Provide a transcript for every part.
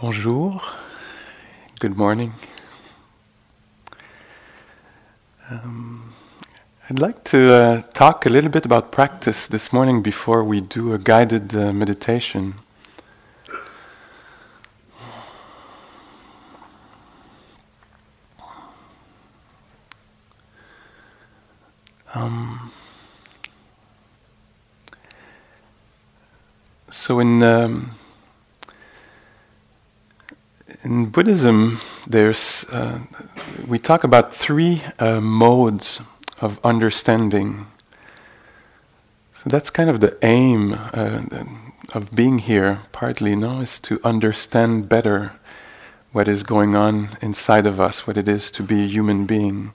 Bonjour, good morning. Um, I'd like to uh, talk a little bit about practice this morning before we do a guided uh, meditation. Um, so in um, in Buddhism, there's uh, we talk about three uh, modes of understanding. So that's kind of the aim uh, of being here. Partly, no, is to understand better what is going on inside of us, what it is to be a human being.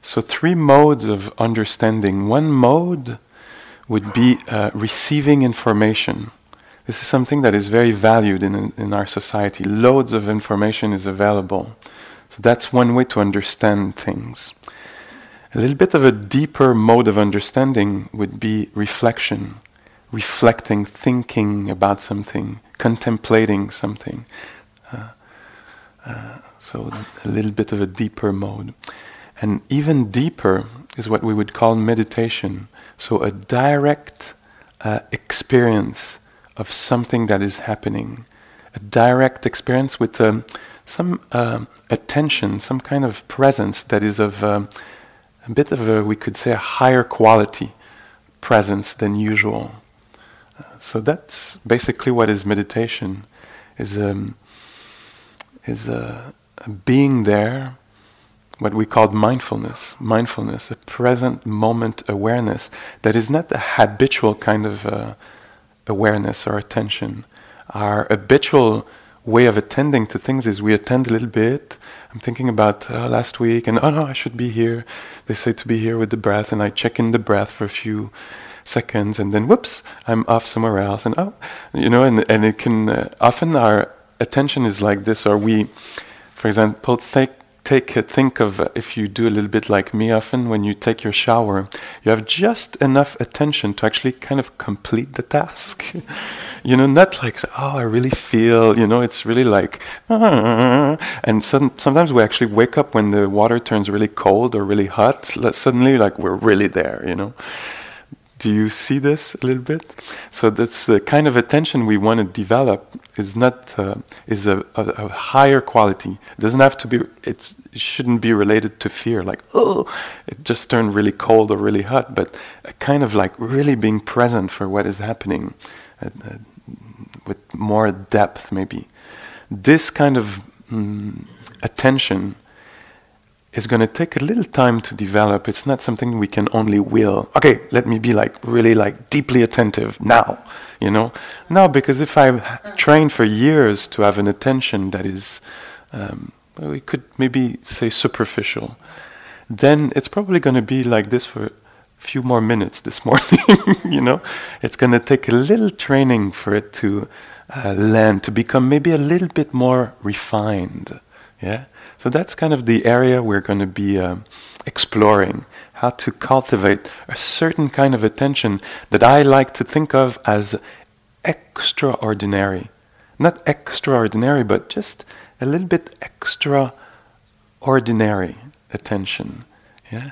So three modes of understanding. One mode would be uh, receiving information. This is something that is very valued in, in our society. Loads of information is available. So that's one way to understand things. A little bit of a deeper mode of understanding would be reflection, reflecting, thinking about something, contemplating something. Uh, uh, so a little bit of a deeper mode. And even deeper is what we would call meditation. So a direct uh, experience of something that is happening, a direct experience with um, some uh, attention, some kind of presence that is of um, a bit of a, we could say, a higher quality presence than usual. Uh, so that's basically what is meditation, is um, is a, a being there, what we call mindfulness. Mindfulness, a present moment awareness that is not a habitual kind of uh, awareness or attention. Our habitual way of attending to things is we attend a little bit. I'm thinking about uh, last week, and oh no, I should be here. They say to be here with the breath, and I check in the breath for a few seconds, and then whoops, I'm off somewhere else, and oh, you know, and and it can uh, often our attention is like this, or we, for example, take take a, think of if you do a little bit like me often when you take your shower you have just enough attention to actually kind of complete the task. You know not like oh i really feel you know it's really like and some, sometimes we actually wake up when the water turns really cold or really hot suddenly like we're really there you know do you see this a little bit? So that's the kind of attention we want to develop is not uh, is a, a, a, higher quality. It doesn't have to be. it shouldn't be related to fear. Like oh, it just turned really cold or really hot. But a kind of like really being present for what is happening, uh, uh, with more depth maybe. This kind of mm, attention is going to take a little time to develop. It's not something we can only will. Okay, let me be like really like deeply attentive now, you know? No, because if I've trained for years to have an attention that is, um, we could maybe say superficial, then it's probably going to be like this for a few more minutes this morning, you know? It's going to take a little training for it to uh, land, to become maybe a little bit more refined, yeah? So that's kind of the area we're going to be uh, exploring how to cultivate a certain kind of attention that I like to think of as extraordinary. Not extraordinary, but just a little bit extraordinary attention. Yeah?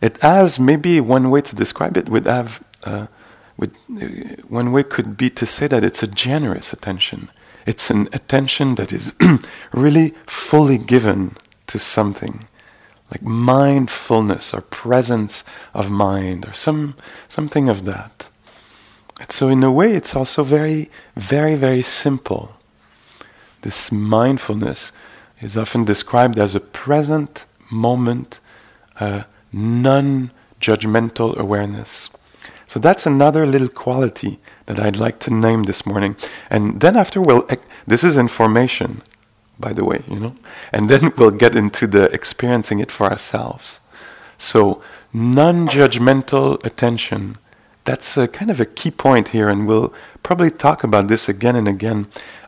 It has maybe one way to describe it would have, uh, would, uh, one way could be to say that it's a generous attention it's an attention that is really fully given to something, like mindfulness or presence of mind or some something of that. And so, in a way, it's also very, very, very simple. This mindfulness is often described as a present moment, a non judgmental awareness. So that's another little quality that I'd like to name this morning. And then after we'll, this is information, by the way, you know, and then we'll get into the experiencing it for ourselves. So non-judgmental attention, that's a kind of a key point here, and we'll probably talk about this again and again.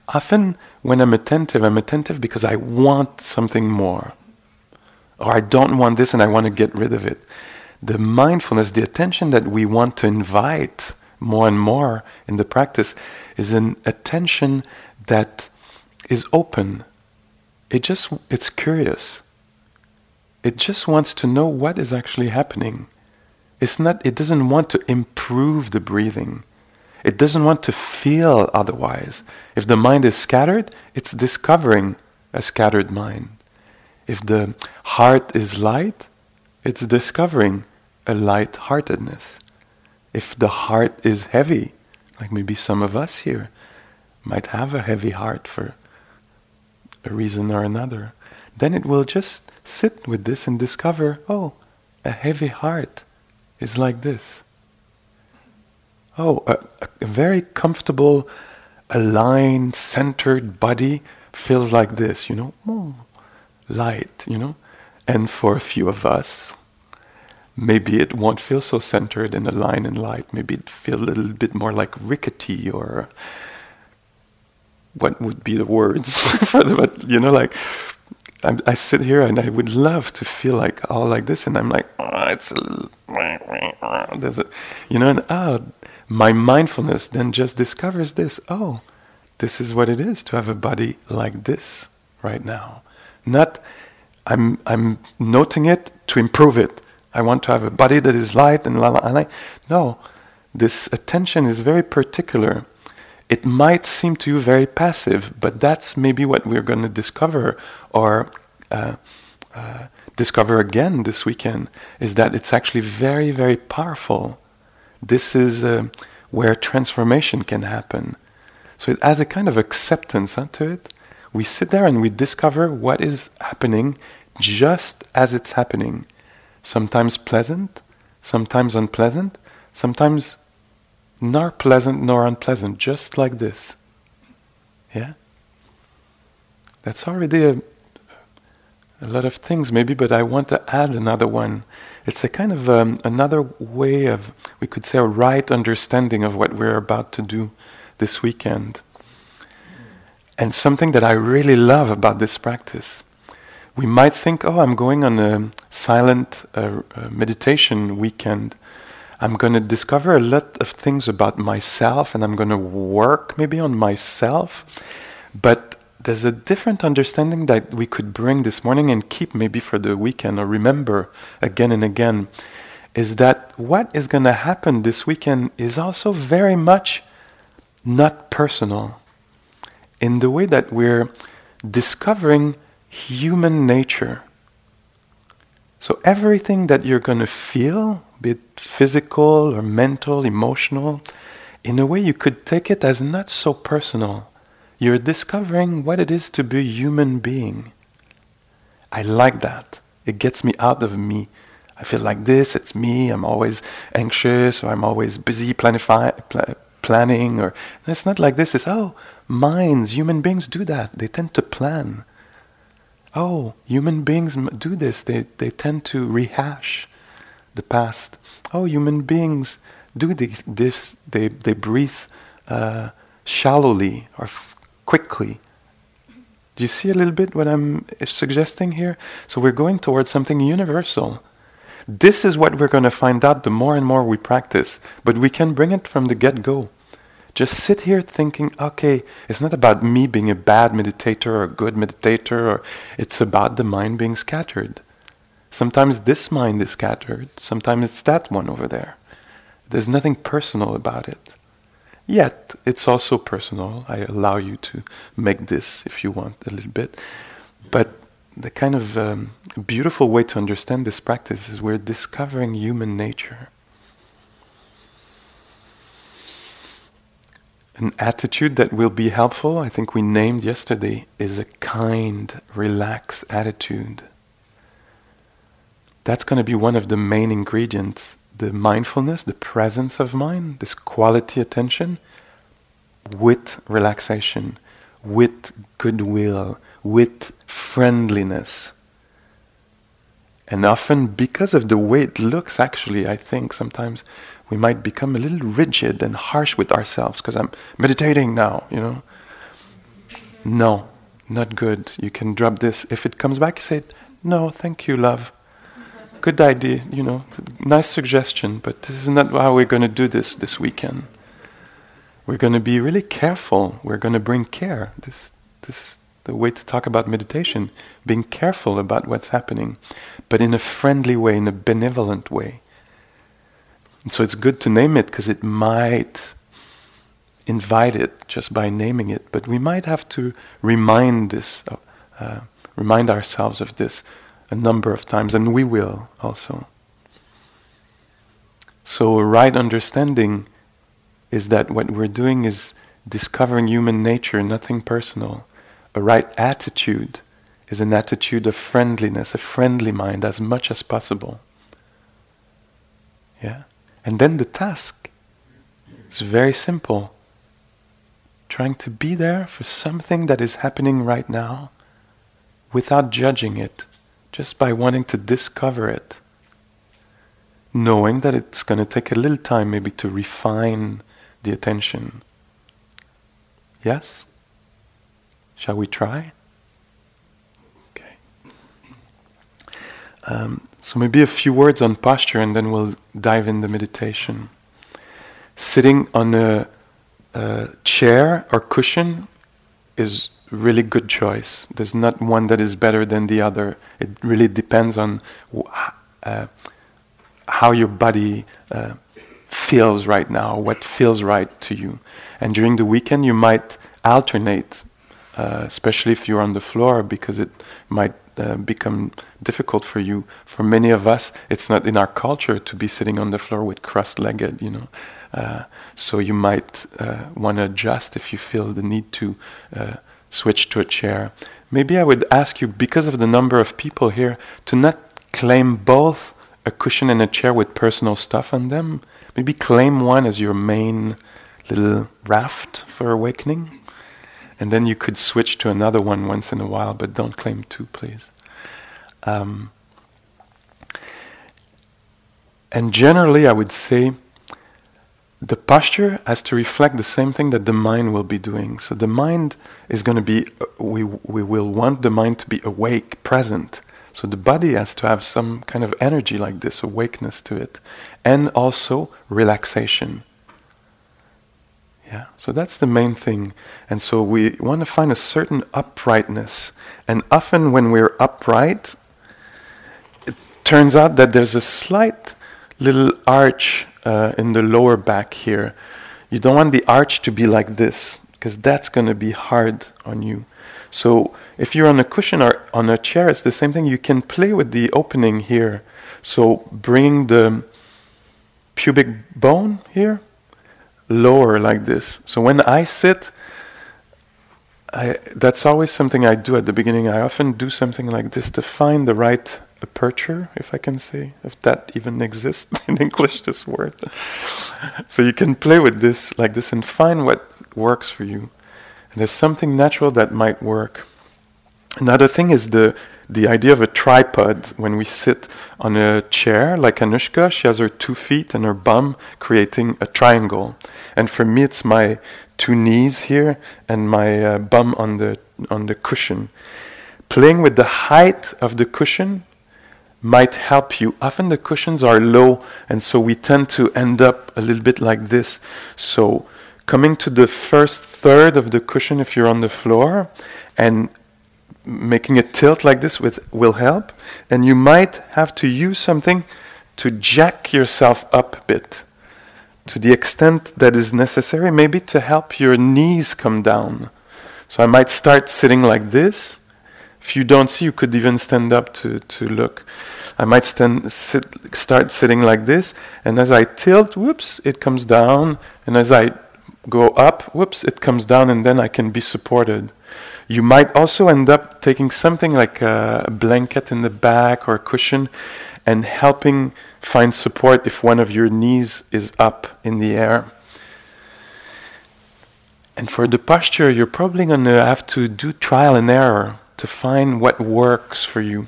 Often when I'm attentive, I'm attentive because I want something more. Or I don't want this and I want to get rid of it the mindfulness, the attention that we want to invite more and more in the practice is an attention that is open. It just it's curious. It just wants to know what is actually happening. It's not it doesn't want to improve the breathing. It doesn't want to feel otherwise. If the mind is scattered, it's discovering a scattered mind. If the heart is light, it's discovering a light heartedness. If the heart is heavy, like maybe some of us here might have a heavy heart for a reason or another, then it will just sit with this and discover oh, a heavy heart is like this. Oh, a, a very comfortable, aligned, centered body feels like this, you know, oh, light, you know. And for a few of us, maybe it won't feel so centered and aligned and light. Maybe it feel a little bit more like rickety or what would be the words for the, but you know, like I, I, sit here and I would love to feel like all like this, and I'm like, oh, it's a, there's a, you know, and oh, my mindfulness then just discovers this. Oh, this is what it is to have a body like this right now. Not, I'm I'm noting it to improve it. I want to have a body that is light and la la la. No, this attention is very particular it might seem to you very passive, but that's maybe what we're going to discover or uh, uh, discover again this weekend is that it's actually very, very powerful. This is uh, where transformation can happen. So it has a kind of acceptance huh, to it. We sit there and we discover what is happening just as it's happening. Sometimes pleasant, sometimes unpleasant, sometimes nor pleasant nor unpleasant, just like this. Yeah? That's already a, a lot of things, maybe, but I want to add another one. It's a kind of um, another way of, we could say, a right understanding of what we're about to do this weekend. And something that I really love about this practice. We might think, oh, I'm going on a silent uh, uh, meditation weekend. I'm going to discover a lot of things about myself and I'm going to work maybe on myself. But there's a different understanding that we could bring this morning and keep maybe for the weekend or remember again and again is that what is going to happen this weekend is also very much not personal in the way that we're discovering human nature. So everything that you're going to feel be it physical or mental, emotional, in a way you could take it as not so personal. You're discovering what it is to be a human being. I like that. It gets me out of me. I feel like this, it's me, I'm always anxious or I'm always busy planify, pl- planning or it's not like this, it's oh, minds, human beings do that. They tend to plan. Oh, human beings do this. They, they tend to rehash the past. Oh, human beings do this. this they, they breathe uh, shallowly or f- quickly. Do you see a little bit what I'm suggesting here? So we're going towards something universal. This is what we're going to find out the more and more we practice, but we can bring it from the get go. Just sit here thinking, okay, it's not about me being a bad meditator or a good meditator, or it's about the mind being scattered. Sometimes this mind is scattered, sometimes it's that one over there. There's nothing personal about it. Yet, it's also personal. I allow you to make this if you want a little bit. But the kind of um, beautiful way to understand this practice is we're discovering human nature. An attitude that will be helpful, I think we named yesterday, is a kind, relaxed attitude that's going to be one of the main ingredients the mindfulness, the presence of mind, this quality attention with relaxation, with goodwill, with friendliness. And often, because of the way it looks, actually, I think sometimes we might become a little rigid and harsh with ourselves because I'm meditating now, you know. No, not good. You can drop this. If it comes back, say, No, thank you, love good idea, you know, nice suggestion, but this is not how we're going to do this this weekend. We're going to be really careful. We're going to bring care. This, This is the way to talk about meditation, being careful about what's happening, but in a friendly way, in a benevolent way. And so it's good to name it because it might invite it just by naming it, but we might have to remind this, uh, remind ourselves of this a number of times, and we will also. So, a right understanding is that what we're doing is discovering human nature, nothing personal. A right attitude is an attitude of friendliness, a friendly mind, as much as possible. Yeah? And then the task is very simple. Trying to be there for something that is happening right now without judging it, just by wanting to discover it. Knowing that it's going to take a little time maybe to refine the attention. Yes? Shall we try? Okay. Um, so maybe a few words on posture and then we'll dive in the meditation. Sitting on a, a chair or cushion is really good choice. There's not one that is better than the other. It really depends on uh, how your body uh, feels right now, what feels right to you. And during the weekend, you might alternate, uh, especially if you're on the floor, because it might uh, become difficult for you. For many of us, it's not in our culture to be sitting on the floor with cross-legged, you know. Uh, so you might uh, want to adjust if you feel the need to uh, switch to a chair. Maybe I would ask you, because of the number of people here, to not claim both a cushion and a chair with personal stuff on them. Maybe claim one as your main little raft for awakening. And then you could switch to another one once in a while, but don't claim two, please. Um, and generally, I would say the posture has to reflect the same thing that the mind will be doing. So the mind is going to be, uh, we, we will want the mind to be awake, present. So the body has to have some kind of energy like this, awakeness to it, and also relaxation. Yeah, so that's the main thing. And so we want to find a certain uprightness. And often when we're upright, it turns out that there's a slight little arch uh, in the lower back here. You don't want the arch to be like this, because that's going to be hard on you. So if you're on a cushion or on a chair, it's the same thing. You can play with the opening here. So bring the pubic bone here lower like this. So when I sit, I, that's always something I do at the beginning. I often do something like this to find the right aperture, if I can say, if that even exists in English, this word. so you can play with this like this and find what works for you. And there's something natural that might work. Another thing is the the idea of a tripod when we sit on a chair, like Anushka, she has her two feet and her bum creating a triangle. And for me, it's my two knees here and my uh, bum on the, on the cushion. Playing with the height of the cushion might help you. Often the cushions are low, and so we tend to end up a little bit like this. So, coming to the first third of the cushion if you're on the floor, and making a tilt like this with, will help. And you might have to use something to jack yourself up a bit to the extent that is necessary, maybe to help your knees come down. So I might start sitting like this. If you don't see, you could even stand up to, to look. I might stand, sit, start sitting like this, and as I tilt, whoops, it comes down, and as I go up, whoops, it comes down, and then I can be supported. You might also end up taking something like a blanket in the back or a cushion and helping find support if one of your knees is up in the air. And for the posture, you're probably going to have to do trial and error to find what works for you.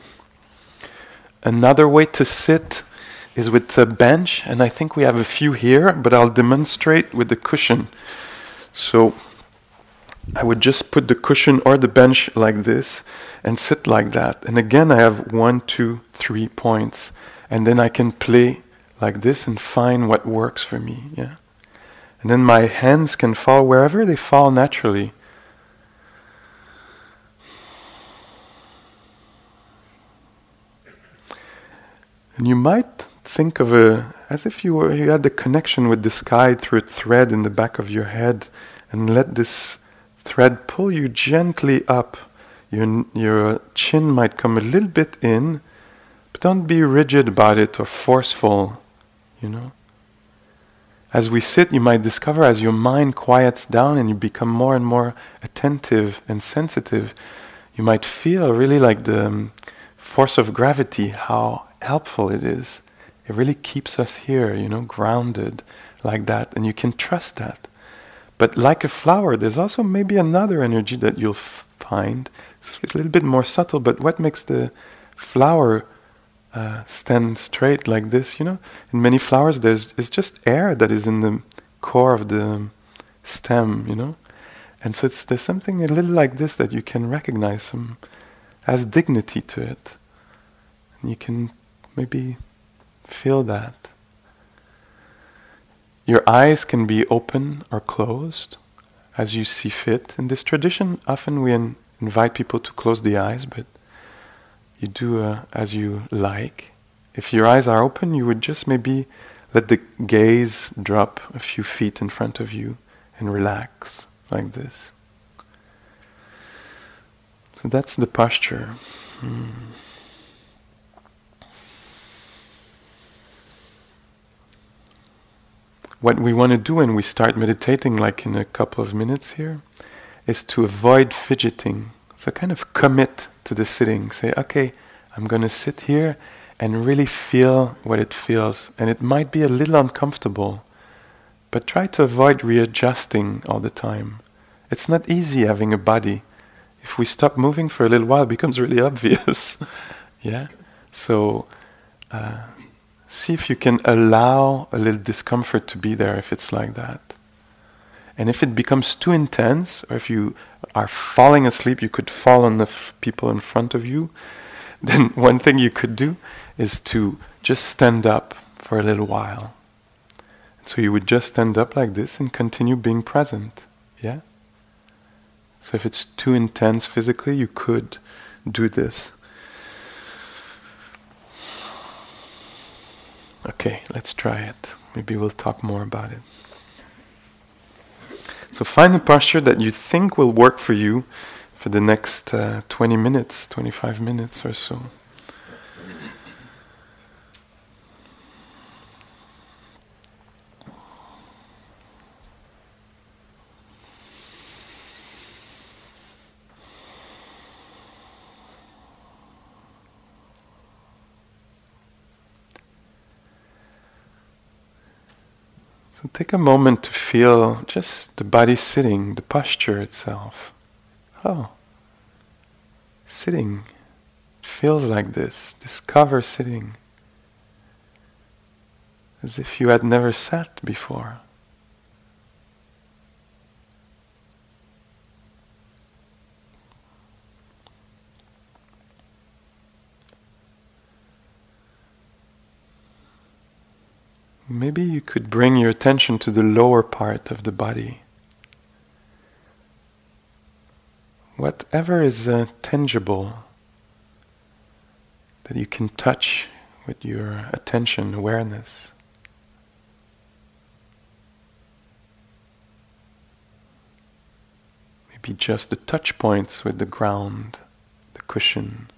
Another way to sit is with a bench, and I think we have a few here, but I'll demonstrate with the cushion. So I would just put the cushion or the bench like this and sit like that. And again, I have one, two, three points and then I can play like this and find what works for me. Yeah, and then my hands can fall wherever they fall naturally. And you might think of a as if you were you had the connection with the sky through a thread in the back of your head, and let this thread pull you gently up. Your your chin might come a little bit in, but don't be rigid about it or forceful. You know. As we sit, you might discover as your mind quiets down and you become more and more attentive and sensitive, you might feel really like the um, force of gravity, how helpful it is. It really keeps us here, you know, grounded like that, and you can trust that. But like a flower, there's also maybe another energy that you'll f- find. It's a little bit more subtle, but what makes the flower uh, stand straight like this, you know? In many flowers, there's it's just air that is in the core of the stem, you know? And so it's, there's something a little like this that you can recognize some has dignity to it. And you can maybe feel that. Your eyes can be open or closed as you see fit. In this tradition, often we in- invite people to close the eyes, but you do uh, as you like. If your eyes are open, you would just maybe let the gaze drop a few feet in front of you and relax like this. So that's the posture. Hmm. What we want to do when we start meditating, like in a couple of minutes here, is to avoid fidgeting. So, kind of commit to the sitting. Say, okay, I'm going to sit here and really feel what it feels. And it might be a little uncomfortable, but try to avoid readjusting all the time. It's not easy having a body. If we stop moving for a little while, it becomes really obvious. yeah? So, uh, see if you can allow a little discomfort to be there if it's like that. And if it becomes too intense, or if you are falling asleep, you could fall on the f- people in front of you. Then one thing you could do is to just stand up for a little while. So you would just stand up like this and continue being present. Yeah? So if it's too intense physically, you could do this. Okay, let's try it. Maybe we'll talk more about it. So find a posture that you think will work for you for the next uh, 20 minutes, 25 minutes or so. So take a moment to feel just the body sitting, the posture itself. Oh, sitting feels like this. Discover sitting as if you had never sat before. Maybe you could bring your attention to the lower part of the body. Whatever is uh, tangible that you can touch with your attention, awareness. Maybe just the touch points with the ground, the cushion,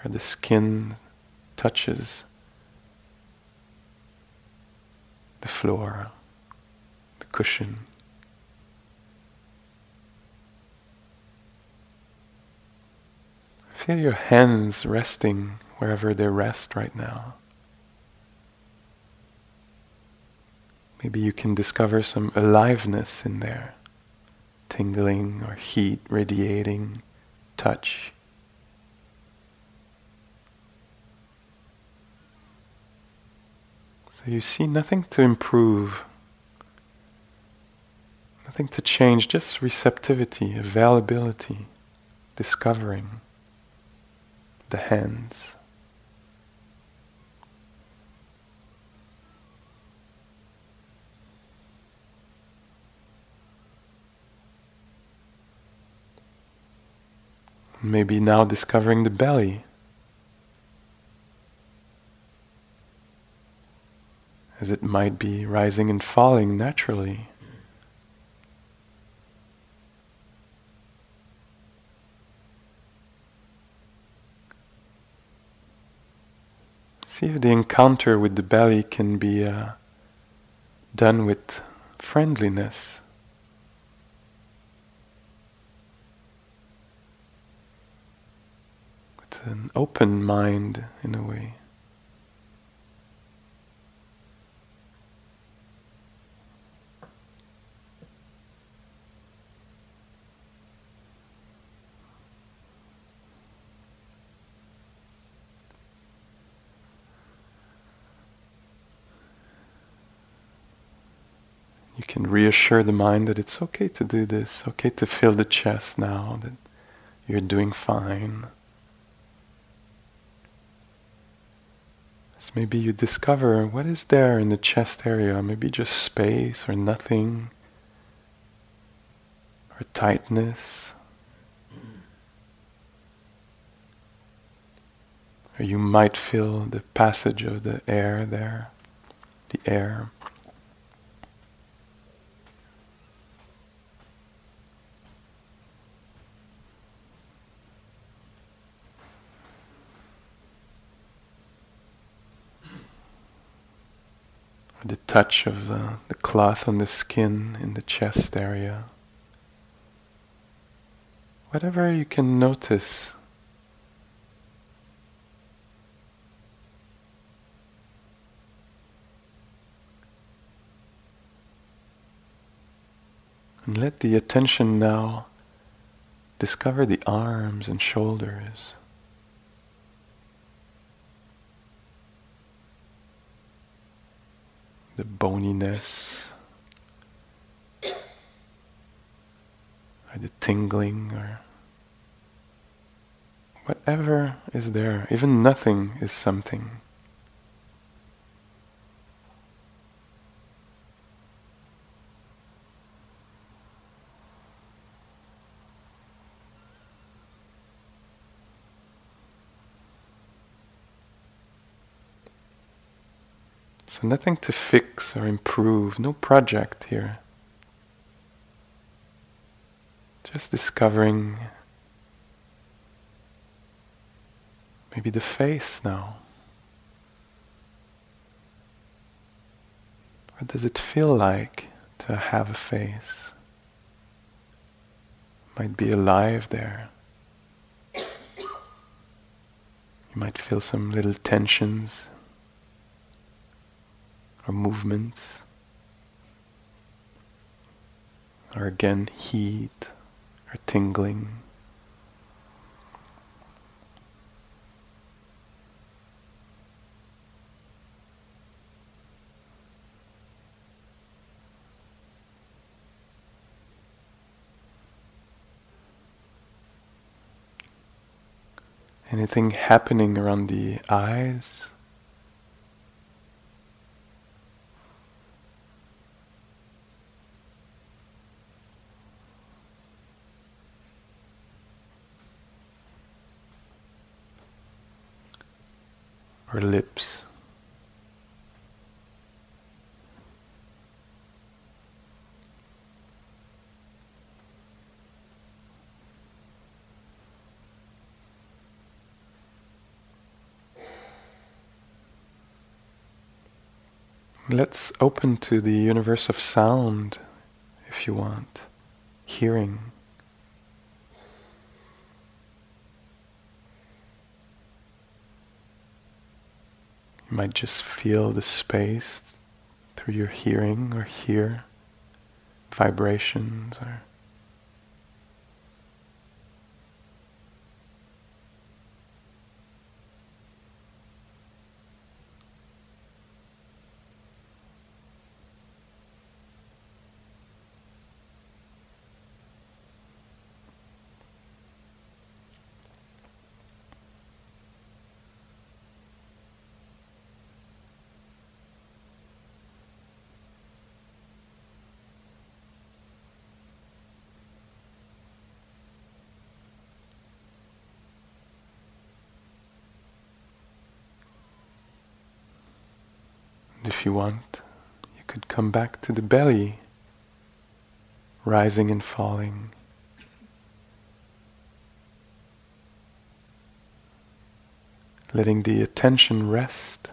where the skin touches. The floor, the cushion. Feel your hands resting wherever they rest right now. Maybe you can discover some aliveness in there, tingling or heat radiating, touch. So you see nothing to improve, nothing to change, just receptivity, availability, discovering the hands. Maybe now discovering the belly. It might be rising and falling naturally. See if the encounter with the belly can be uh, done with friendliness. With an open mind, in a way. You can reassure the mind that it's okay to do this, okay to feel the chest now, that you're doing fine. So maybe you discover what is there in the chest area, maybe just space or nothing, or tightness. Or you might feel the passage of the air there, the air. The touch of uh, the cloth on the skin in the chest area. Whatever you can notice. And let the attention now discover the arms and shoulders. The boniness, or the tingling, or whatever is there. Even nothing is something. So nothing to fix or improve, no project here. Just discovering maybe the face now. What does it feel like to have a face? Might be alive there. You might feel some little tensions or movements, or again heat or tingling. Anything happening around the eyes? Or lips. Let's open to the universe of sound if you want, hearing. You might just feel the space through your hearing or hear vibrations or you want. You could come back to the belly, rising and falling. Letting the attention rest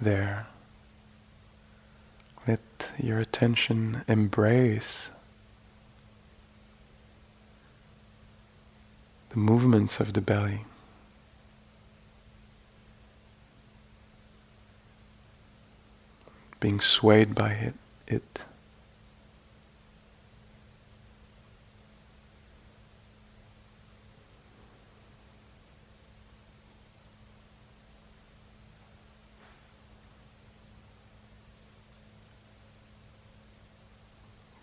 there. Let your attention embrace the movements of the belly. Being swayed by it. it.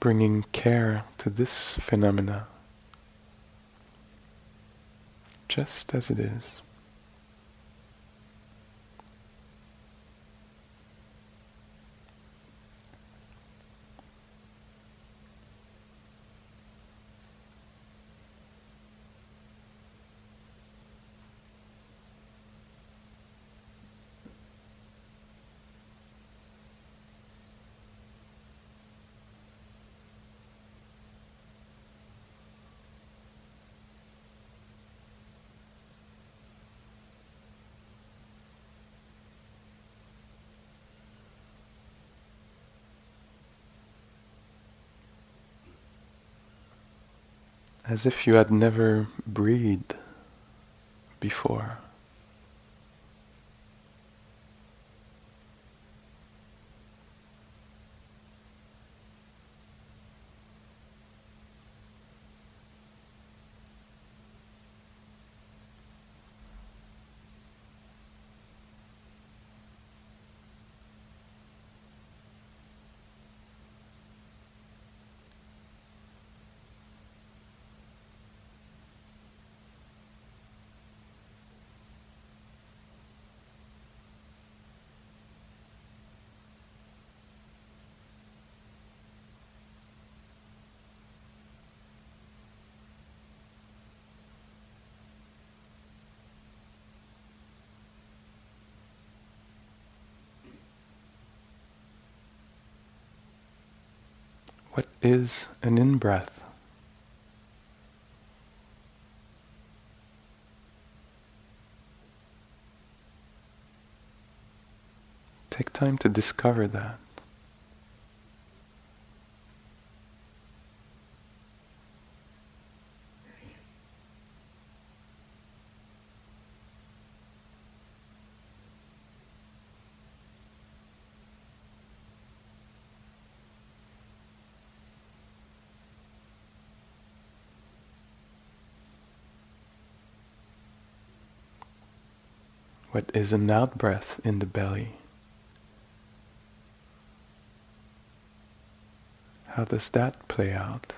bringing care to this phenomena just as it is. As if you had never breathed before. What is an in breath? Take time to discover that. What is an out breath in the belly? How does that play out?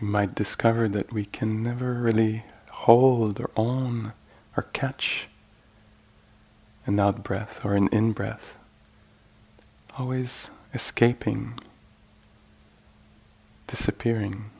You might discover that we can never really hold or own or catch an out breath or an in breath. Always escaping, disappearing.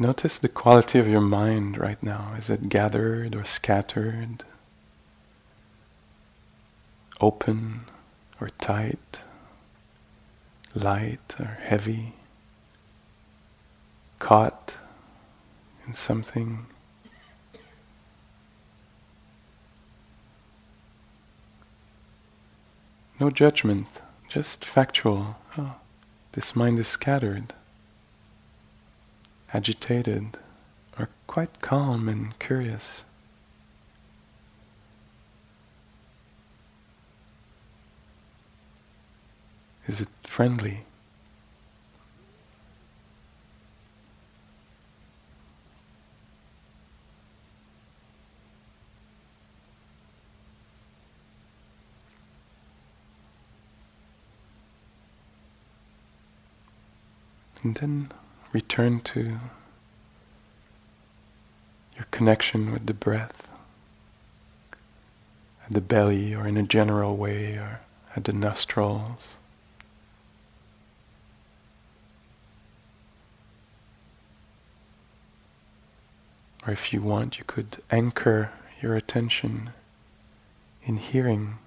Notice the quality of your mind right now. Is it gathered or scattered? Open or tight? Light or heavy? Caught in something? No judgment, just factual. Oh, this mind is scattered agitated or quite calm and curious. Is it friendly? And then return to your connection with the breath at the belly or in a general way or at the nostrils. Or if you want, you could anchor your attention in hearing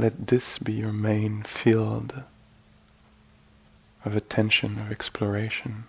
Let this be your main field of attention, of exploration.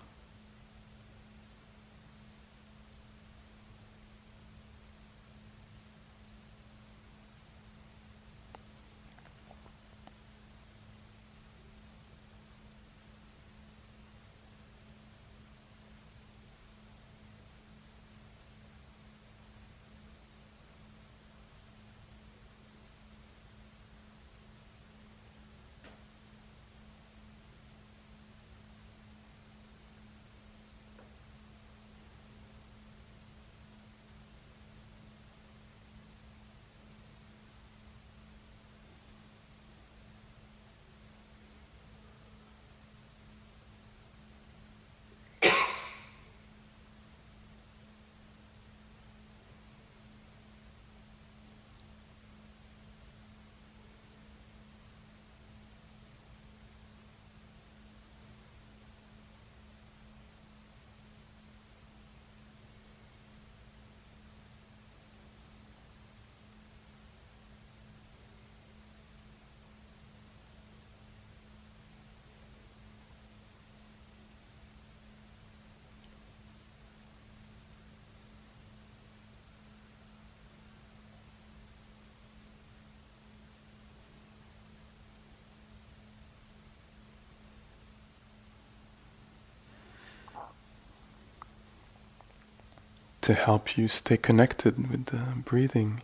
To help you stay connected with the breathing,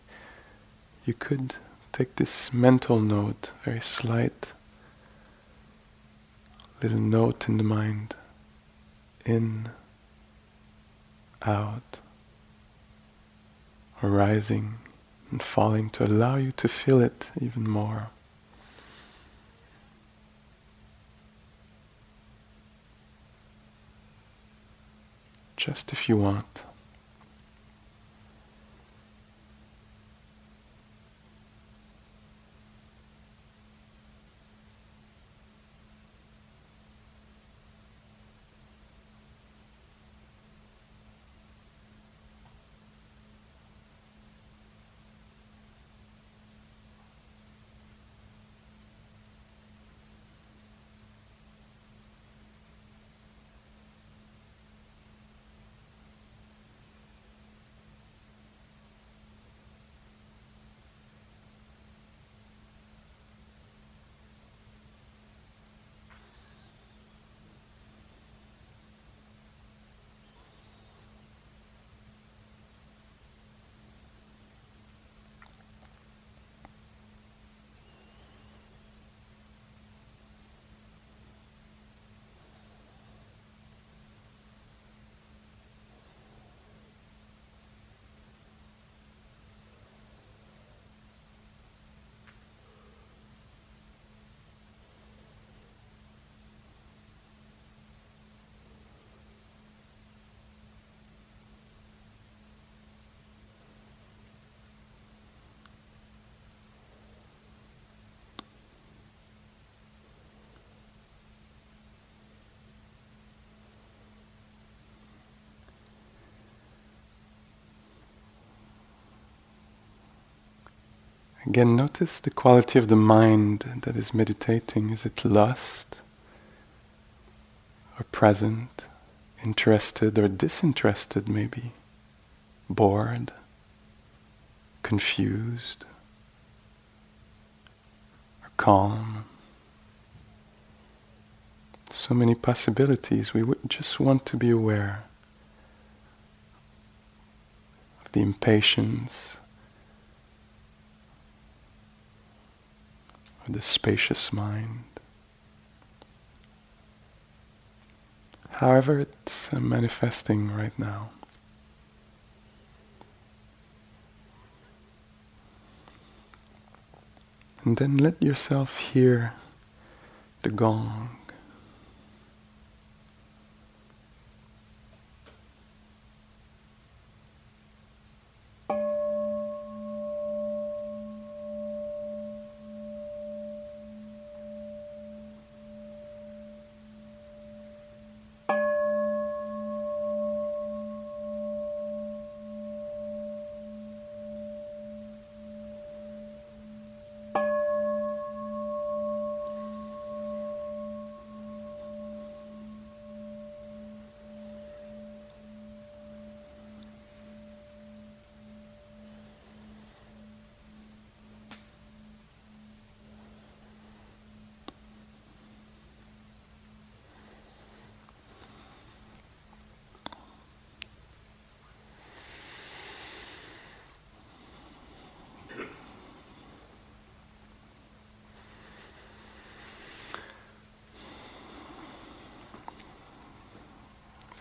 you could take this mental note, very slight little note in the mind, in, out, arising and falling to allow you to feel it even more. Just if you want. Again, notice the quality of the mind that is meditating. Is it lust or present, interested or disinterested, maybe, bored, confused, or calm? So many possibilities. We just want to be aware of the impatience the spacious mind. However, it's uh, manifesting right now. And then let yourself hear the gong.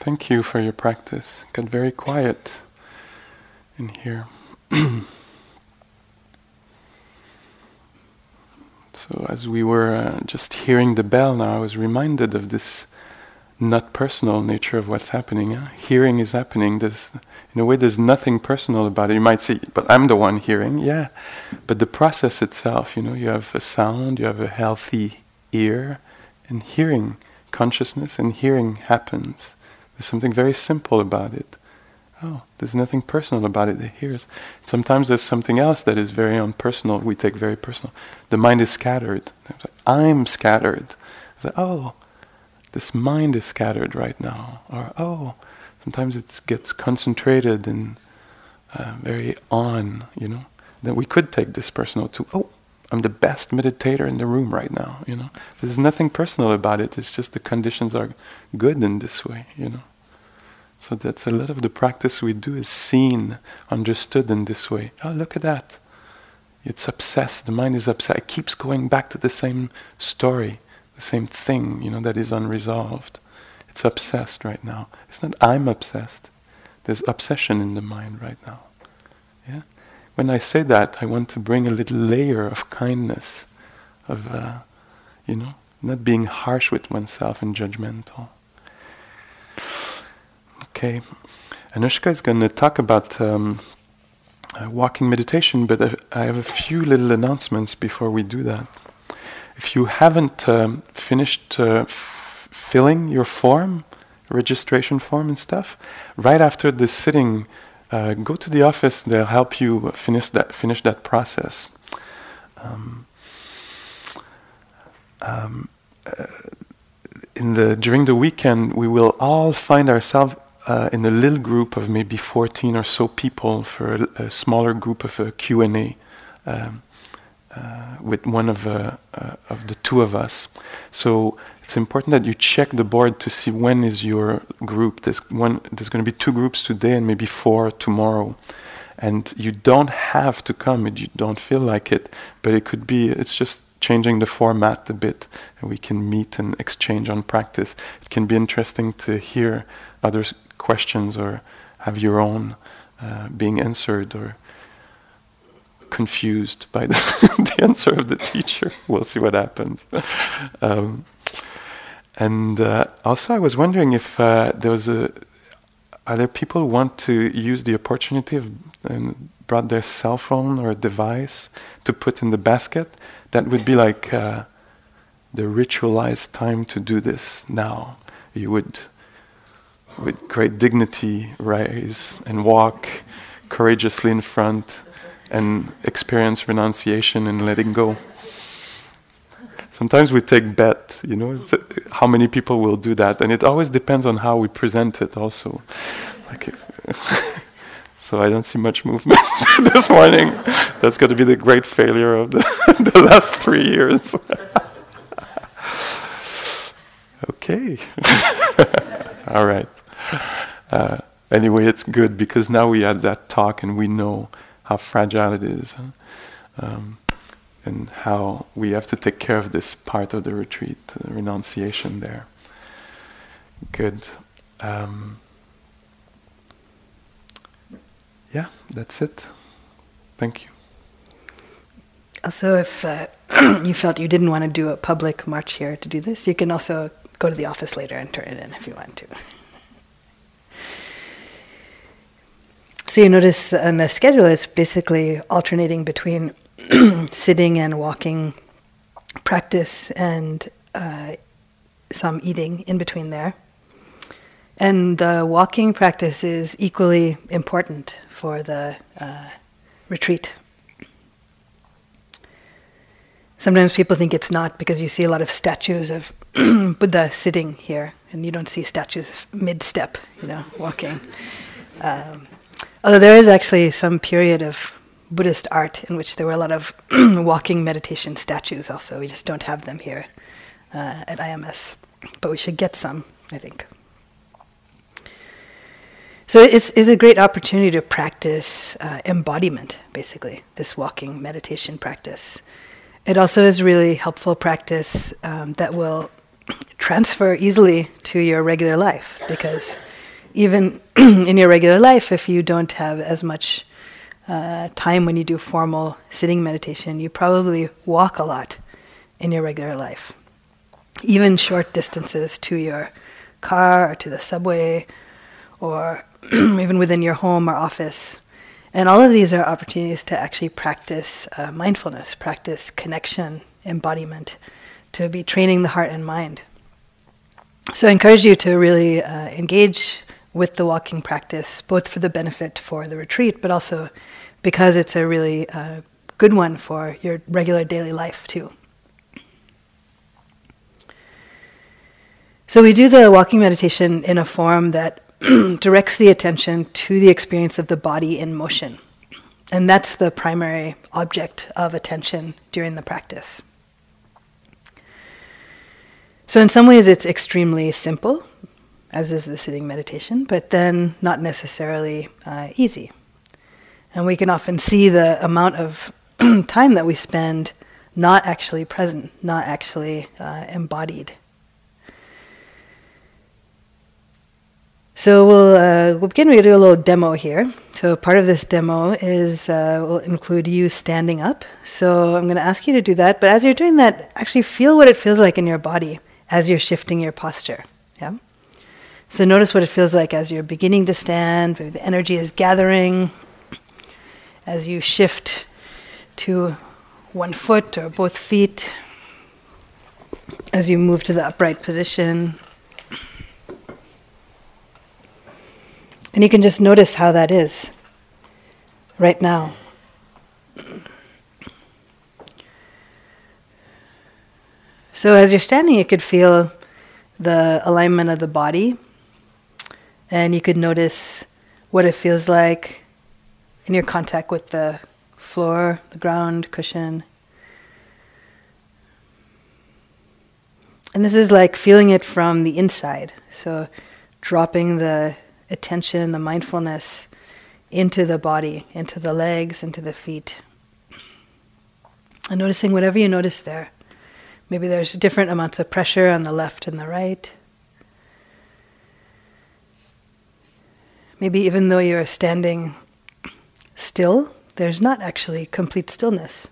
Thank you for your practice. Got very quiet in here. so, as we were uh, just hearing the bell now, I was reminded of this not personal nature of what's happening. Yeah? Hearing is happening. There's, in a way, there's nothing personal about it. You might say, but I'm the one hearing. Yeah. But the process itself, you know, you have a sound, you have a healthy ear, and hearing, consciousness and hearing happens. There's something very simple about it. Oh, there's nothing personal about it. Hears. Sometimes there's something else that is very unpersonal. We take very personal. The mind is scattered. I'm scattered. Like, oh, this mind is scattered right now. Or oh, sometimes it gets concentrated and uh, very on. You know. Then we could take this personal too. Oh, I'm the best meditator in the room right now, you know. There's nothing personal about it. It's just the conditions are good in this way, you know. So that's a lot of the practice we do is seen, understood in this way. Oh, look at that. It's obsessed. The mind is obsessed. It keeps going back to the same story, the same thing, you know, that is unresolved. It's obsessed right now. It's not I'm obsessed. There's obsession in the mind right now. When I say that, I want to bring a little layer of kindness, of, uh, you know, not being harsh with oneself and judgmental. Okay, Anushka is going to talk about um, uh, walking meditation, but I have a few little announcements before we do that. If you haven't um, finished uh, f- filling your form, registration form and stuff, right after the sitting, uh, go to the office. They'll help you finish that finish that process. Um, um, uh, in the during the weekend, we will all find ourselves uh, in a little group of maybe 14 or so people for a, a smaller group of a Q&A um, uh, with one of, uh, uh, of the two of us. So it's important that you check the board to see when is your group. There's one. There's going to be two groups today and maybe four tomorrow, and you don't have to come if you don't feel like it. But it could be. It's just changing the format a bit, and we can meet and exchange on practice. It can be interesting to hear others' questions or have your own uh, being answered or confused by the, the, answer of the teacher. We'll see what happens. Um, and uh, also, I was wondering if uh, there was a. Are there people want to use the opportunity of and brought their cell phone or a device to put in the basket? That would be like uh, the ritualized time to do this now. You would, with great dignity, rise and walk courageously in front, and experience renunciation and letting go. Sometimes we take bet, you know, how many people will do that, and it always depends on how we present it. Also, like if so, I don't see much movement this morning. That's going to be the great failure of the, the last three years. okay, all right. Uh, anyway, it's good because now we had that talk and we know how fragile it is. Um, and how we have to take care of this part of the retreat, the renunciation there. Good. Um, yeah, that's it. Thank you. Also, if uh, you felt you didn't want to do a public march here to do this, you can also go to the office later and turn it in if you want to. So you notice on the schedule it's basically alternating between sitting and walking practice and uh, some eating in between there. And the walking practice is equally important for the uh, retreat. Sometimes people think it's not because you see a lot of statues of Buddha sitting here, and you don't see statues of mid step, you know, walking. Um, although there is actually some period of Buddhist art in which there were a lot of walking meditation statues also. We just don't have them here uh, at IMS, but we should get some, I think. So it's, it's a great opportunity to practice uh, embodiment, basically, this walking meditation practice. It also is really helpful practice um, that will transfer easily to your regular life because even in your regular life, if you don't have as much uh, time when you do formal sitting meditation, you probably walk a lot in your regular life. Even short distances to your car or to the subway or even within your home or office. And all of these are opportunities to actually practice uh, mindfulness, practice connection, embodiment, to be training the heart and mind. So I encourage you to really uh, engage with the walking practice, both for the benefit for the retreat, but also because it's a really uh, good one for your regular daily life too. So we do the walking meditation in a form that directs the attention to the experience of the body in motion. And that's the primary object of attention during the practice. So, in some ways, it's extremely simple, as is the sitting meditation, but then not necessarily uh, easy. And we can often see the amount of time that we spend not actually present, not actually uh, embodied. So we'll, uh, we'll begin. To do a little demo here. So part of this demo is uh, will include you standing up. So I'm going to ask you to do that. But as you're doing that, actually feel what it feels like in your body as you're shifting your posture. Yeah. So notice what it feels like as you're beginning to stand. Maybe the energy is gathering as you shift to one foot or both feet, as you move to the upright position. And you can just notice how that is right now. So, as you're standing, you could feel the alignment of the body, and you could notice what it feels like in your contact with the floor, the ground, cushion. And this is like feeling it from the inside. So dropping the attention, the mindfulness into the body, into the legs, into the feet. And noticing whatever you notice there. Maybe there's different amounts of pressure on the left and the right. Maybe even though you're standing still, there's not actually complete stillness.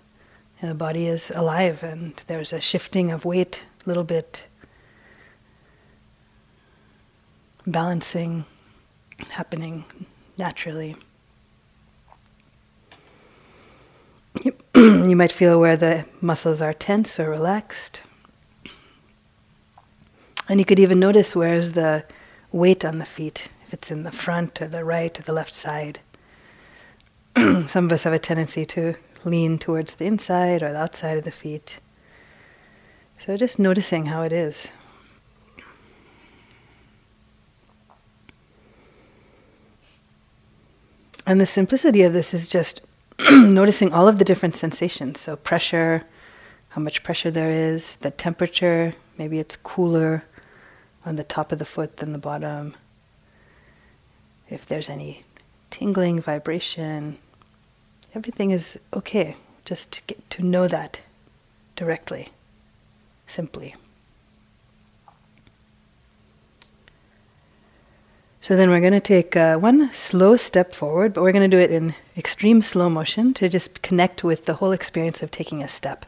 And the body is alive, and there's a shifting of weight, a little bit balancing happening naturally. You, might feel where the muscles are tense or relaxed. And you could even notice where's the weight on the feet, if it's in the front or the right or the left side. some of us have a tendency to lean towards the inside or the outside of the feet. So just noticing how it is. And the simplicity of this is just noticing all of the different sensations. So, pressure, how much pressure there is, the temperature, maybe it's cooler on the top of the foot than the bottom. If there's any tingling, vibration, everything is okay. Just to get to know that directly, simply. So then we're going to take uh, one slow step forward, but we're going to do it in extreme slow motion to just connect with the whole experience of taking a step.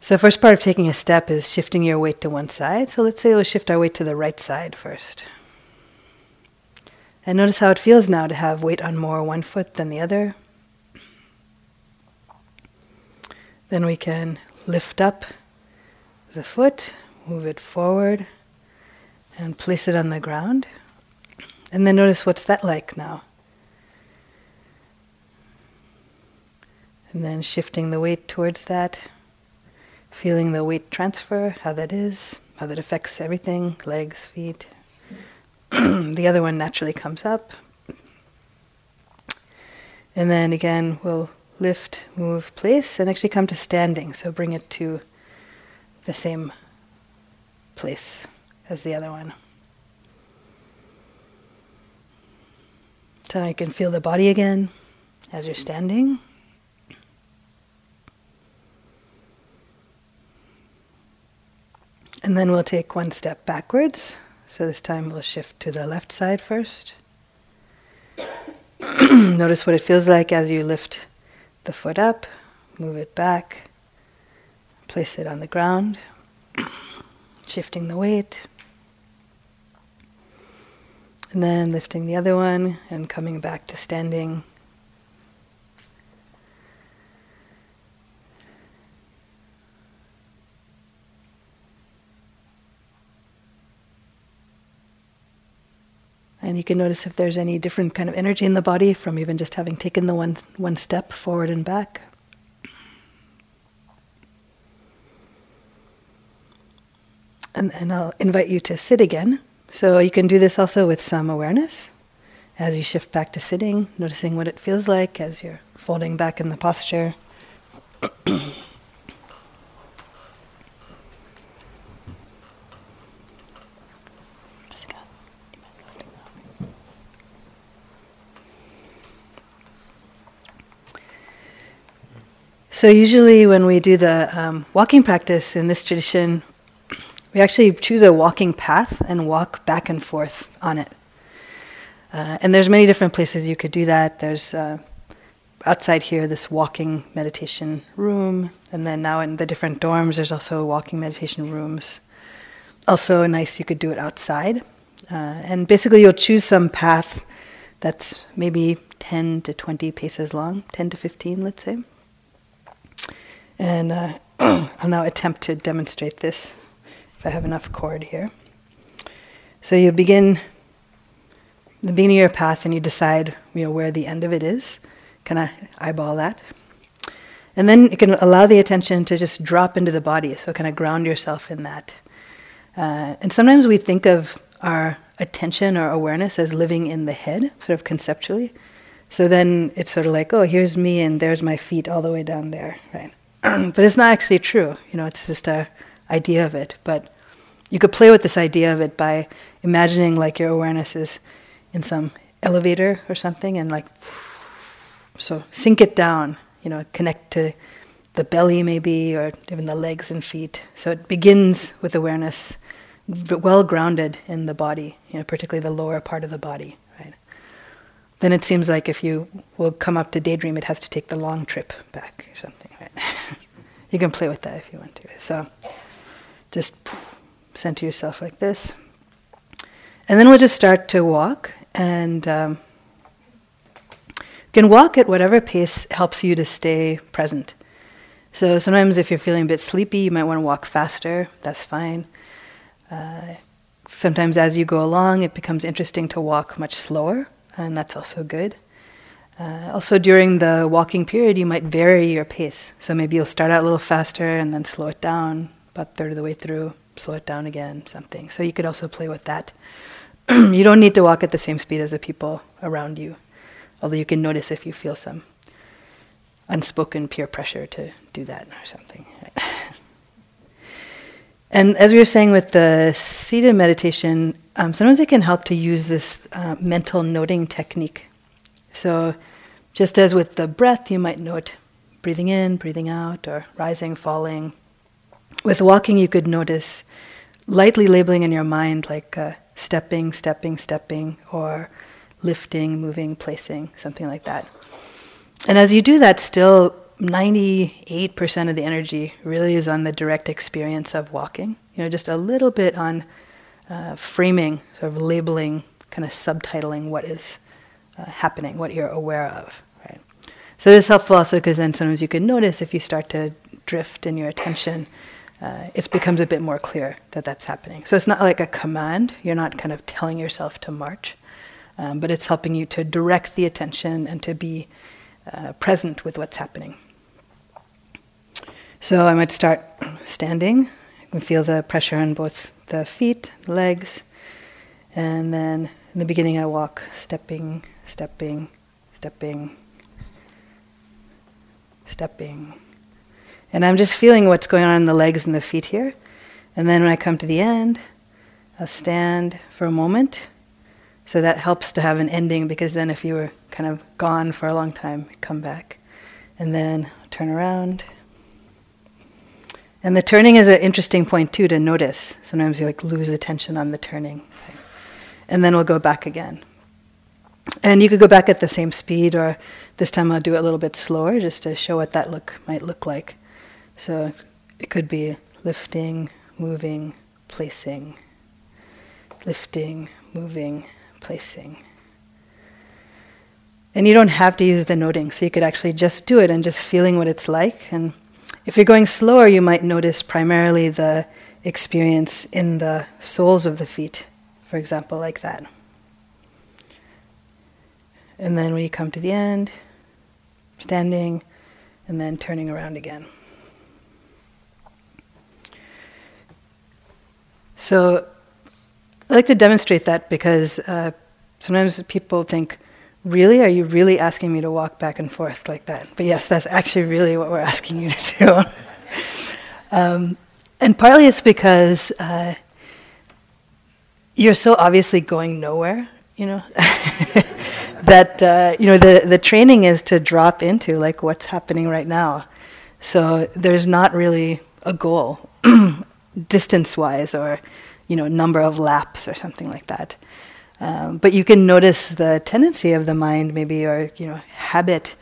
So the first part of taking a step is shifting your weight to one side. So let's say we'll shift our weight to the right side first. And notice how it feels now to have weight on more one foot than the other. Then we can lift up the foot, move it forward and place it on the ground. And then notice what's that like now. And then shifting the weight towards that, feeling the weight transfer, how that is, how that affects everything legs, feet. the other one naturally comes up. And then again, we'll lift, move, place, and actually come to standing. So bring it to the same place as the other one. So you can feel the body again as you're standing. And then we'll take one step backwards. So this time we'll shift to the left side first. Notice what it feels like as you lift the foot up, move it back, place it on the ground, shifting the weight. And then lifting the other one and coming back to standing. And you can notice if there's any different kind of energy in the body from even just having taken the one, one step forward and back. And, and I'll invite you to sit again. So you can do this also with some awareness as you shift back to sitting, noticing what it feels like as you're folding back in the posture. So, usually, when we do the um, walking practice in this tradition, we actually choose a walking path and walk back and forth on it. Uh, and there's many different places you could do that. There's uh, outside here this walking meditation room, and then now in the different dorms, there's also walking meditation rooms. Also, nice you could do it outside. Uh, and basically, you'll choose some path that's maybe 10 to 20 paces long, 10 to 15, let's say. And uh, I'll now attempt to demonstrate this if I have enough cord here. So you begin the beginning of your path and you decide you know where the end of it is. Kind of eyeball that. And then you can allow the attention to just drop into the body, so kind of ground yourself in that. Uh, and sometimes we think of our attention or awareness as living in the head, sort of conceptually. So then it's sort of like, oh, here's me and there's my feet all the way down there, right? but it's not actually true. You know, it's just a idea of it. But you could play with this idea of it by imagining like your awareness is in some elevator or something and like so sink it down you know connect to the belly maybe or even the legs and feet so it begins with awareness well grounded in the body you know particularly the lower part of the body right then it seems like if you will come up to daydream it has to take the long trip back you can play with that if you want to so just center yourself like this. And then we'll just start to walk. And um, you can walk at whatever pace helps you to stay present. So sometimes if you're feeling a bit sleepy, you might want to walk faster. That's fine. Uh, sometimes as you go along, it becomes interesting to walk much slower, and that's also good. Uh, also, during the walking period, you might vary your pace. So maybe you'll start out a little faster and then slow it down, about third of the way through, slow it down again, something. So you could also play with that. you don't need to walk at the same speed as the people around you, although you can notice if you feel some unspoken peer pressure to do that or something. and as we were saying with the seated meditation, um, sometimes it can help to use this uh, mental noting technique. So, just as with the breath, you might note breathing in, breathing out, or rising, falling. With walking, you could notice lightly labeling in your mind, like uh, stepping, stepping, stepping, or lifting, moving, placing, something like that. And as you do that, still 98% of the energy really is on the direct experience of walking. You know, just a little bit on uh, framing, sort of labeling, kind of subtitling what is uh, happening, what you're aware of. Right. So this is helpful also because then sometimes you can notice if you start to drift in your attention, uh, it becomes a bit more clear that that's happening. So it's not like a command. You're not kind of telling yourself to march, um, but it's helping you to direct the attention and to be uh, present with what's happening. So I might start standing. You can feel the pressure on both the feet, legs, and then in the beginning I walk, stepping, stepping, stepping, stepping. And I'm just feeling what's going on in the legs and the feet here. And then when I come to the end, I'll stand for a moment. So that helps to have an ending because then if you were kind of gone for a long time, come back. And then turn around and the turning is an interesting point too to notice. Sometimes you like lose attention on the turning. And then we'll go back again. And you could go back at the same speed, or this time I'll do it a little bit slower just to show what that look might look like. So it could be lifting, moving, placing, lifting, moving, placing. And you don't have to use the noting, so you could actually just do it and just feeling what it's like and if you're going slower, you might notice primarily the experience in the soles of the feet, for example, like that. And then when you come to the end, standing, and then turning around again. So I like to demonstrate that because uh, sometimes people think, Really? Are you really asking me to walk back and forth like that? But yes, that's actually really what we're asking you to do. um, and partly it's because uh, you're so obviously going nowhere, you know, that, uh, you know, the, the training is to drop into like what's happening right now. So there's not really a goal, distance wise, or, you know, number of laps or something like that. Um, but you can notice the tendency of the mind, maybe, or you know, habit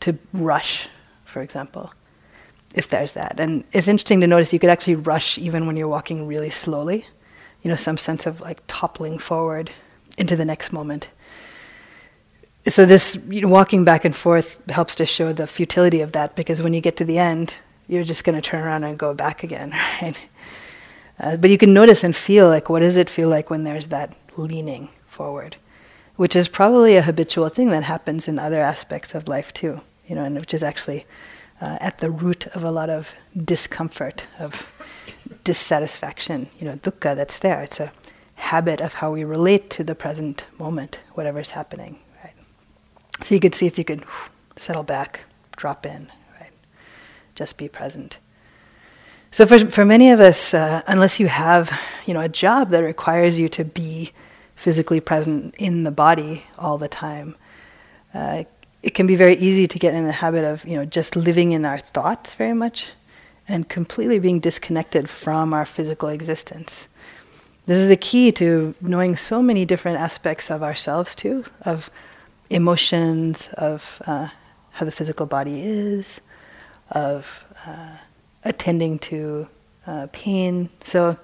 to rush, for example, if there's that. And it's interesting to notice you could actually rush even when you're walking really slowly. You know, some sense of like toppling forward into the next moment. So this you know, walking back and forth helps to show the futility of that because when you get to the end, you're just going to turn around and go back again, right? Uh, but you can notice and feel like what does it feel like when there's that leaning forward, which is probably a habitual thing that happens in other aspects of life too, you know, and which is actually uh, at the root of a lot of discomfort, of dissatisfaction, you know, dukkha that's there. It's a habit of how we relate to the present moment, whatever's happening? So you could see if you could settle back, drop in, right? Just be present. So for for many of us, uh, unless you have you know a job that requires you to be physically present in the body all the time, uh, it can be very easy to get in the habit of you know just living in our thoughts very much, and completely being disconnected from our physical existence. This is the key to knowing so many different aspects of ourselves too, of emotions, of uh, how the physical body is, of uh, attending to uh, pain. So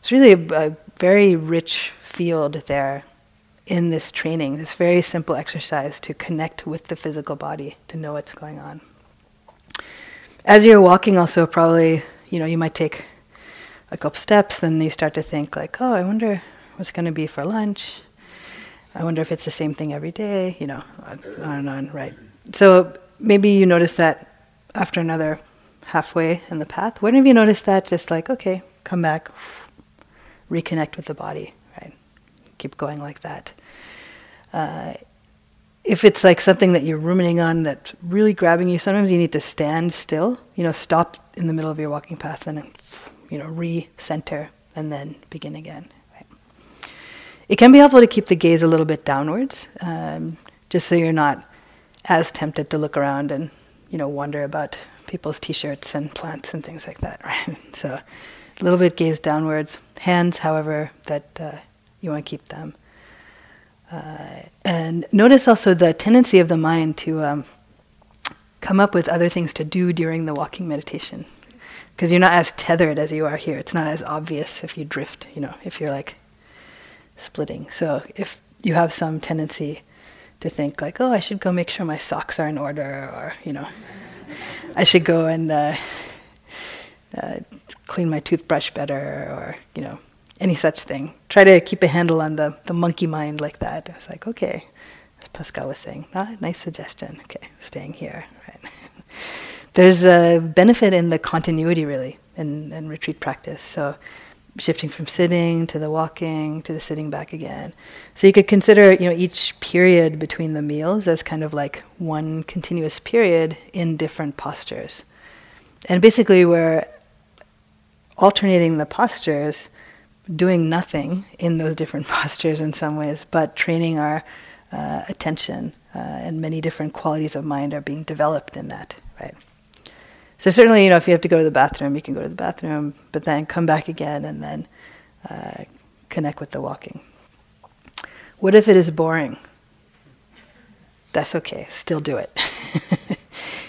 it's really a, a, very rich field there in this training, this very simple exercise to connect with the physical body, to know what's going on. As you're walking, also probably, you know, you might take a couple steps, then you start to think like, oh, I wonder what's going to be for lunch. I wonder if it's the same thing every day, you know, on and on, right? So maybe you notice that after another halfway in the path. When have you noticed that? Just like, okay, come back, reconnect with the body, right? Keep going like that. Uh, if it's like something that you're ruminating on that's really grabbing you, sometimes you need to stand still, you know, stop in the middle of your walking path and, you know, re-center and then begin again. It can be helpful to keep the gaze a little bit downwards, um, just so you're not as tempted to look around and, you know, wonder about people's t-shirts and plants and things like that, right? so a little bit gaze downwards. Hands, however, that uh, you want to keep them. Uh, and notice also the tendency of the mind to um, come up with other things to do during the walking meditation. Because you're not as tethered as you are here. It's not as obvious if you drift, you know, if you're like splitting. So if you have some tendency to think like, oh, I should go make sure my socks are in order, or, you know, I should go and uh, uh, clean my toothbrush better, or, you know, any such thing. Try to keep a handle on the, the monkey mind like that. It's like, okay, as Pascal was saying, ah, nice suggestion. Okay, staying here. Right. There's a benefit in the continuity, really, in, in retreat practice. So, shifting from sitting to the walking to the sitting back again. So you could consider, you know, each period between the meals as kind of like one continuous period in different postures. And basically, we're alternating the postures doing nothing in those different postures in some ways, but training our uh, attention uh, and many different qualities of mind are being developed in that, right? So certainly, you know, if you have to go to the bathroom, you can go to the bathroom, but then come back again and then uh, connect with the walking. What if it is boring? That's okay, still do it.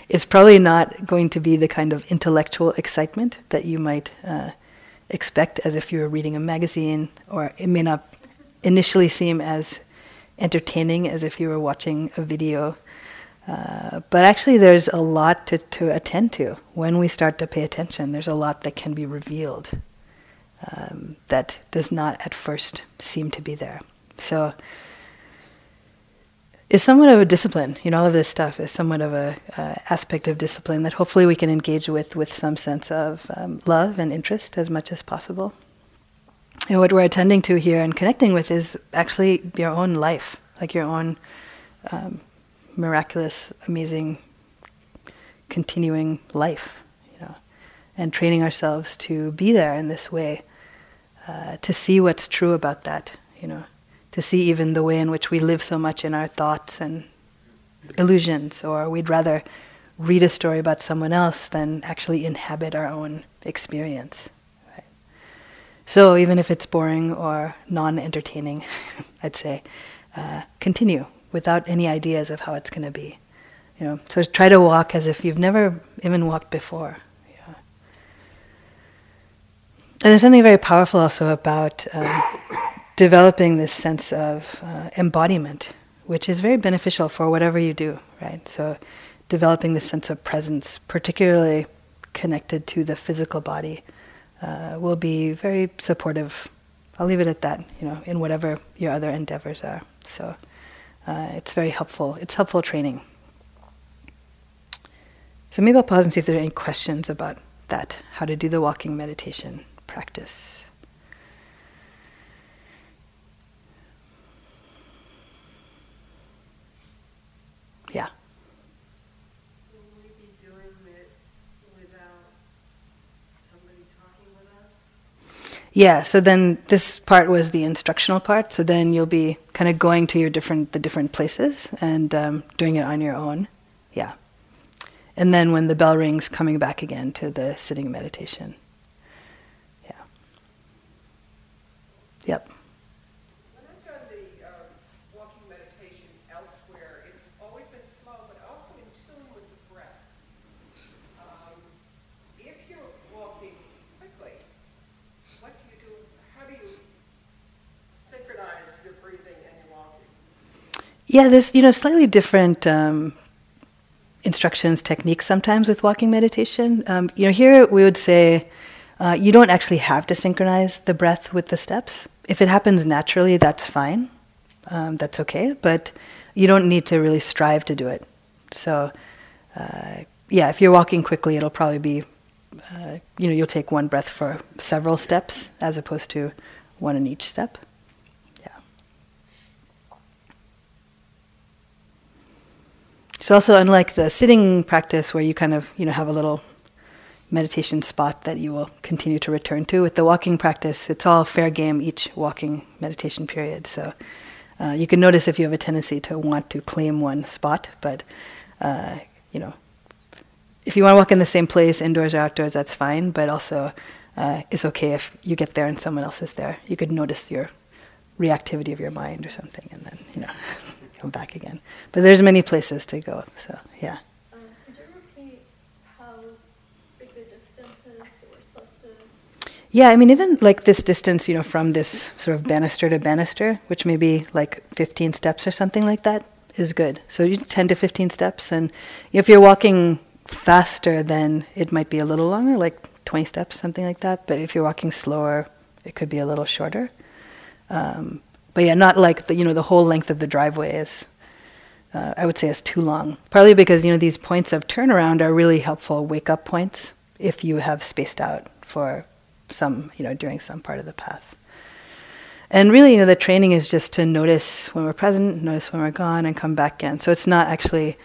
it's probably not going to be the kind of intellectual excitement that you might uh, expect as if you were reading a magazine, or it may not initially seem as entertaining as if you were watching a video. But actually, there's a lot to, to attend to when we start to pay attention. There's a lot that can be revealed um, that does not at first seem to be there. So, it's somewhat of a discipline. You know, all of this stuff is somewhat of a uh, aspect of discipline that hopefully we can engage with with some sense of um, love and interest as much as possible. And what we're attending to here and connecting with is actually your own life, like your own um, miraculous, amazing, continuing life. You know, and training ourselves to be there in this way, uh, to see what's true about that. You know to see even the way in which we live so much in our thoughts and illusions, or we'd rather read a story about someone else than actually inhabit our own experience. Right? So even if it's boring or non-entertaining, I'd say uh, continue without any ideas of how it's going to be. You know, so try to walk as if you've never even walked before. Yeah. And there's something very powerful also about um, developing this sense of uh, embodiment, which is very beneficial for whatever you do, right? So, developing this sense of presence, particularly connected to the physical body, uh, will be very supportive. I'll leave it at that, you know, in whatever your other endeavors are. So, uh, it's very helpful. It's helpful training. So maybe I'll pause and see if there are any questions about that, how to do the walking meditation practice. Yeah. Will we be doing it without somebody talking with us? Yeah, so then this part was the instructional part. So then you'll be kind of going to your different the different places and um, doing it on your own. Yeah, and then when the bell rings, coming back again to the sitting meditation. Yeah. Yep. Yeah, there's you know slightly different um, instructions, techniques sometimes with walking meditation. Um, you know, here we would say uh, you don't actually have to synchronize the breath with the steps. If it happens naturally, that's fine. um, that's okay. But you don't need to really strive to do it. So, uh, yeah, if you're walking quickly, it'll probably be, uh, you know, you'll take one breath for several steps as opposed to one in each step. Yeah. So also unlike the sitting practice where you kind of, you know, have a little meditation spot that you will continue to return to. With the walking practice, it's all fair game each walking meditation period. So uh, you can notice if you have a tendency to want to claim one spot, but uh, you know, if you want to walk in the same place, indoors or outdoors, that's fine. But also, uh, it's okay if you get there and someone else is there. You could notice your reactivity of your mind or something, and then you know, come back again. But there's many places to go. So yeah. Yeah, I mean, even like this distance, you know, from this sort of banister to banister, which may be like 15 steps or something like that, is good. So you 10 to 15 steps, and if you're walking faster, then it might be a little longer, like 20 steps, something like that. But if you're walking slower, it could be a little shorter. Um, but yeah, not like the you know the whole length of the driveway is. Uh, I would say is too long. Partly because you know these points of turnaround are really helpful wake up points if you have spaced out for some, you know, during some part of the path. And really, you know, the training is just to notice when we're present, notice when we're gone, and come back in. So it's not actually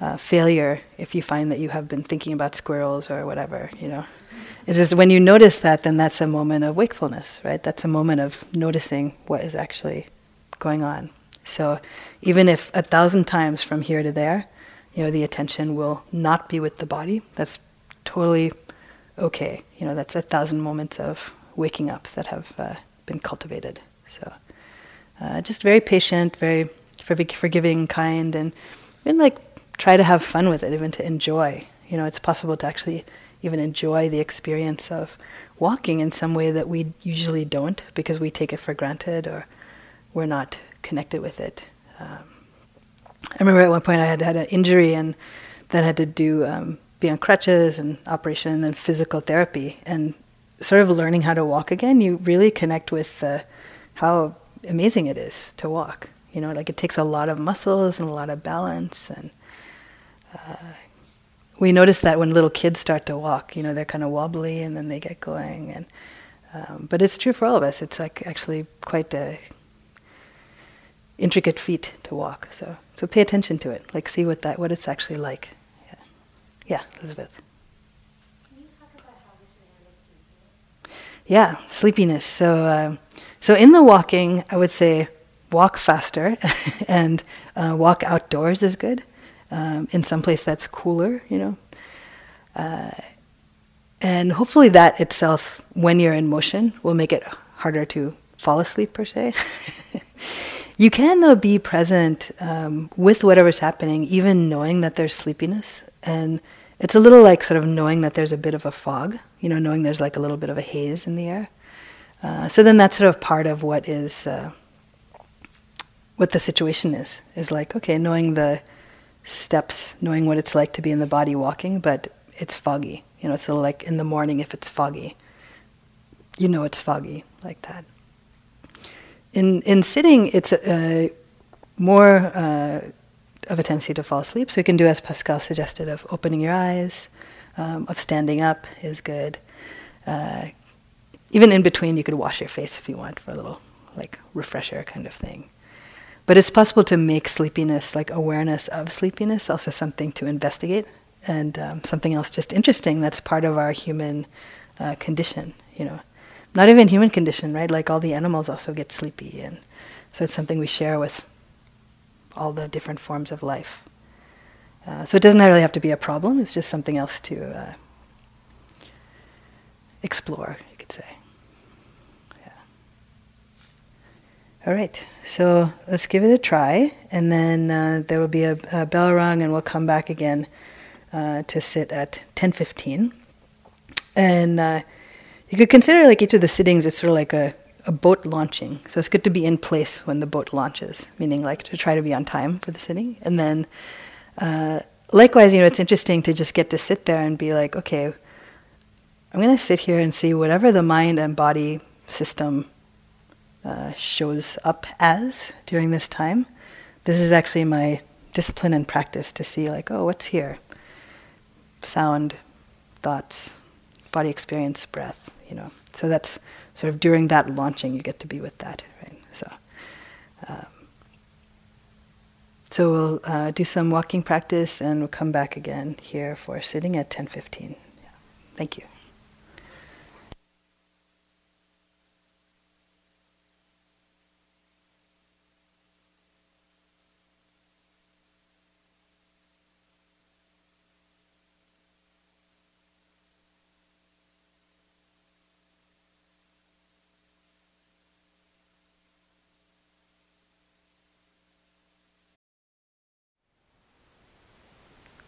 uh, failure if you find that you have been thinking about squirrels or whatever, you know. It's just when you notice that, then that's a moment of wakefulness, right? That's a moment of noticing what is actually going on. So even if a thousand times from here to there, you know, the attention will not be with the body, that's totally okay. You know, that's a thousand moments of waking up that have uh, been cultivated. So, uh, just very patient, very forgiving, kind, and even like try to have fun with it, even to enjoy. You know, it's possible to actually even enjoy the experience of walking in some way that we usually don't because we take it for granted or we're not connected with it. Um, I remember at one point I had had an injury and then had to do um, be on crutches and operation and then physical therapy and sort of learning how to walk again, you really connect with how amazing it is to walk. You know, like it takes a lot of muscles and a lot of balance. And uh, we notice that when little kids start to walk, you know, they're kind of wobbly and then they get going. And um, but it's true for all of us. It's like actually quite a intricate feat to walk. So so pay attention to it. Like see what that what it's actually like. Yeah, Elizabeth. Yeah, sleepiness. So, uh, so in the walking, I would say walk faster, and uh, walk outdoors is good. Um, in some place that's cooler, you know. Uh, and hopefully that itself, when you're in motion, will make it harder to fall asleep per se. you can though be present um, with whatever's happening, even knowing that there's sleepiness, and it's a little like sort of knowing that there's a bit of a fog, you know, knowing there's like a little bit of a haze in the air. Uh, so then that's sort of part of what is uh, what the situation is. Is like okay, knowing the steps, knowing what it's like to be in the body walking, but it's foggy. You know, it's sort like in the morning if it's foggy. You know, it's foggy like that. In in sitting, it's uh, more uh, of a tendency to fall asleep. So you can do as Pascal suggested of opening your eyes, um, of standing up is good. Uh, even in between, you could wash your face if you want for a little like refresher kind of thing. But it's possible to make sleepiness, like awareness of sleepiness, also something to investigate and um, something else just interesting that's part of our human uh, condition, you know. Not even human condition, right? Like all the animals also get sleepy, and so it's something we share with all the different forms of life. Uh, so it doesn't really have to be a problem, it's just something else to uh, explore, you could say. Yeah. All right, so let's give it a try, and then uh, there will be a, a, bell rung, and we'll come back again uh, to sit at 10.15. And uh, you could consider like each of the sittings, it's sort of like a a boat launching. So it's good to be in place when the boat launches, meaning like to try to be on time for the sitting. And then uh, likewise, you know, it's interesting to just get to sit there and be like, okay, I'm going to sit here and see whatever the mind and body system uh, shows up as during this time. This is actually my discipline and practice to see, like, oh, what's here? Sound, thoughts, body experience, breath, you know. So that's sort of during that launching, you get to be with that, right? So, um, so we'll uh, do some walking practice, and we'll come back again here for sitting at 10:15. Yeah. Thank you.